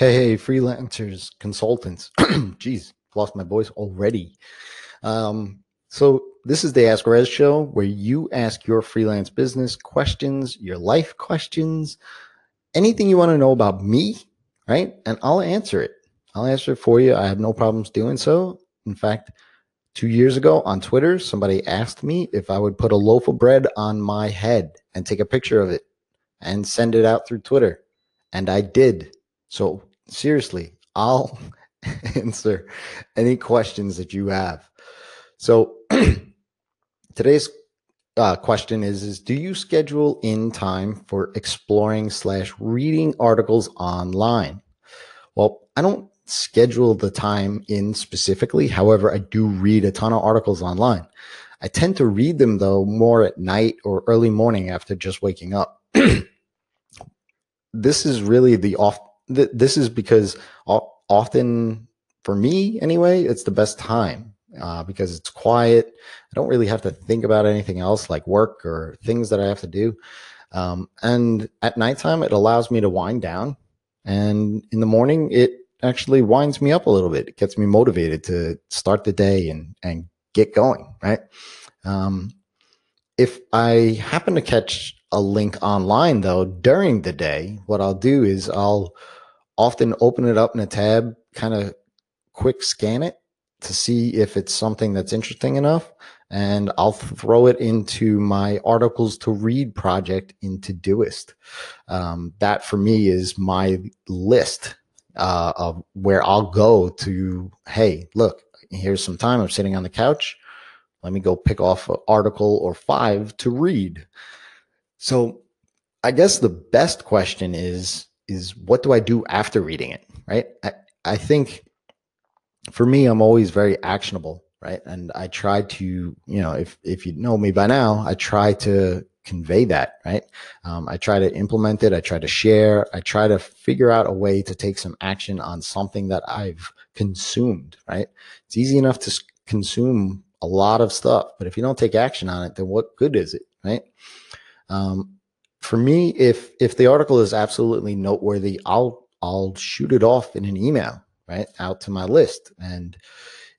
Hey, hey, freelancers, consultants. Jeez, lost my voice already. Um, so this is the Ask Rez show where you ask your freelance business questions, your life questions, anything you want to know about me, right? And I'll answer it. I'll answer it for you. I have no problems doing so. In fact, two years ago on Twitter, somebody asked me if I would put a loaf of bread on my head and take a picture of it and send it out through Twitter. And I did. So seriously, I'll answer any questions that you have. So today's uh, question is, is do you schedule in time for exploring slash reading articles online? Well, I don't schedule the time in specifically. However, I do read a ton of articles online. I tend to read them though more at night or early morning after just waking up. this is really the off th- this is because often for me anyway, it's the best time uh, because it's quiet. I don't really have to think about anything else like work or things that I have to do. Um, and at nighttime, it allows me to wind down. And in the morning, it actually winds me up a little bit. It gets me motivated to start the day and, and get going, right? Um, if I happen to catch a link online though during the day, what I'll do is I'll often open it up in a tab, kind of quick scan it to see if it's something that's interesting enough. And I'll throw it into my articles to read project in Todoist. Um, that for me is my list uh, of where I'll go to, hey, look, here's some time. I'm sitting on the couch. Let me go pick off an article or five to read. So I guess the best question is is what do I do after reading it? Right. I, I think for me, I'm always very actionable, right? And I try to, you know, if if you know me by now, I try to convey that, right? Um, I try to implement it. I try to share. I try to figure out a way to take some action on something that I've consumed, right? It's easy enough to consume a lot of stuff, but if you don't take action on it, then what good is it, right? Um, for me, if if the article is absolutely noteworthy, I'll I'll shoot it off in an email, right, out to my list. And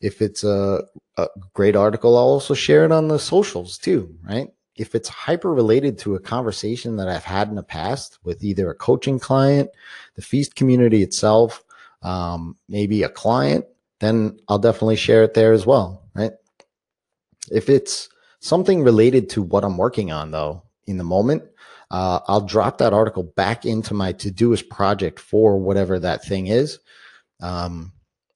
if it's a, a great article, I'll also share it on the socials too, right? If it's hyper related to a conversation that I've had in the past with either a coaching client, the feast community itself, um, maybe a client, then I'll definitely share it there as well, right? If it's something related to what I'm working on, though, in the moment, uh, I'll drop that article back into my Todoist project for whatever that thing is. Um,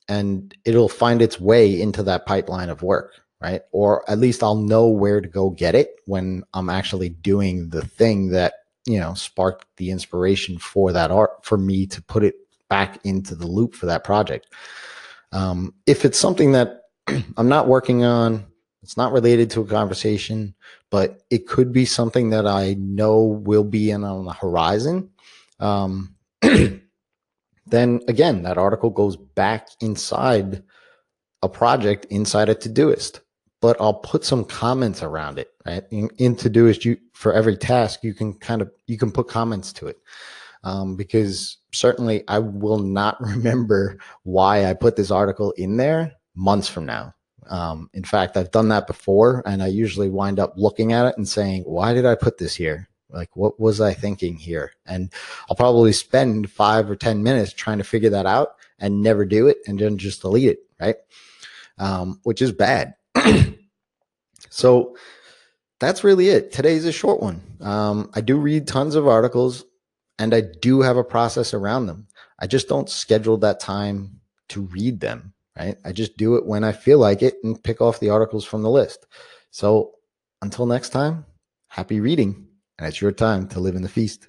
and it'll find its way into that pipeline of work, right? Or at least I'll know where to go get it when I'm actually doing the thing that, you know, sparked the inspiration for that art for me to put it back into the loop for that project. Um, if it's something that I'm not working on, it's not related to a conversation, but it could be something that I know will be in on the horizon. Um, then again, that article goes back inside a project inside a Todoist. But I'll put some comments around it, right? In, in Todoist, you for every task, you can kind of you can put comments to it. Um, because certainly I will not remember why I put this article in there months from now. Um, in fact, I've done that before, and I usually wind up looking at it and saying, "Why did I put this here? Like, what was I thinking here?" And I'll probably spend five or ten minutes trying to figure that out, and never do it, and then just delete it, right? Um, which is bad. so that's really it. Today's a short one. Um, I do read tons of articles, and I do have a process around them. I just don't schedule that time to read them right? I just do it when I feel like it and pick off the articles from the list. So until next time, happy reading. And it's your time to live in the feast.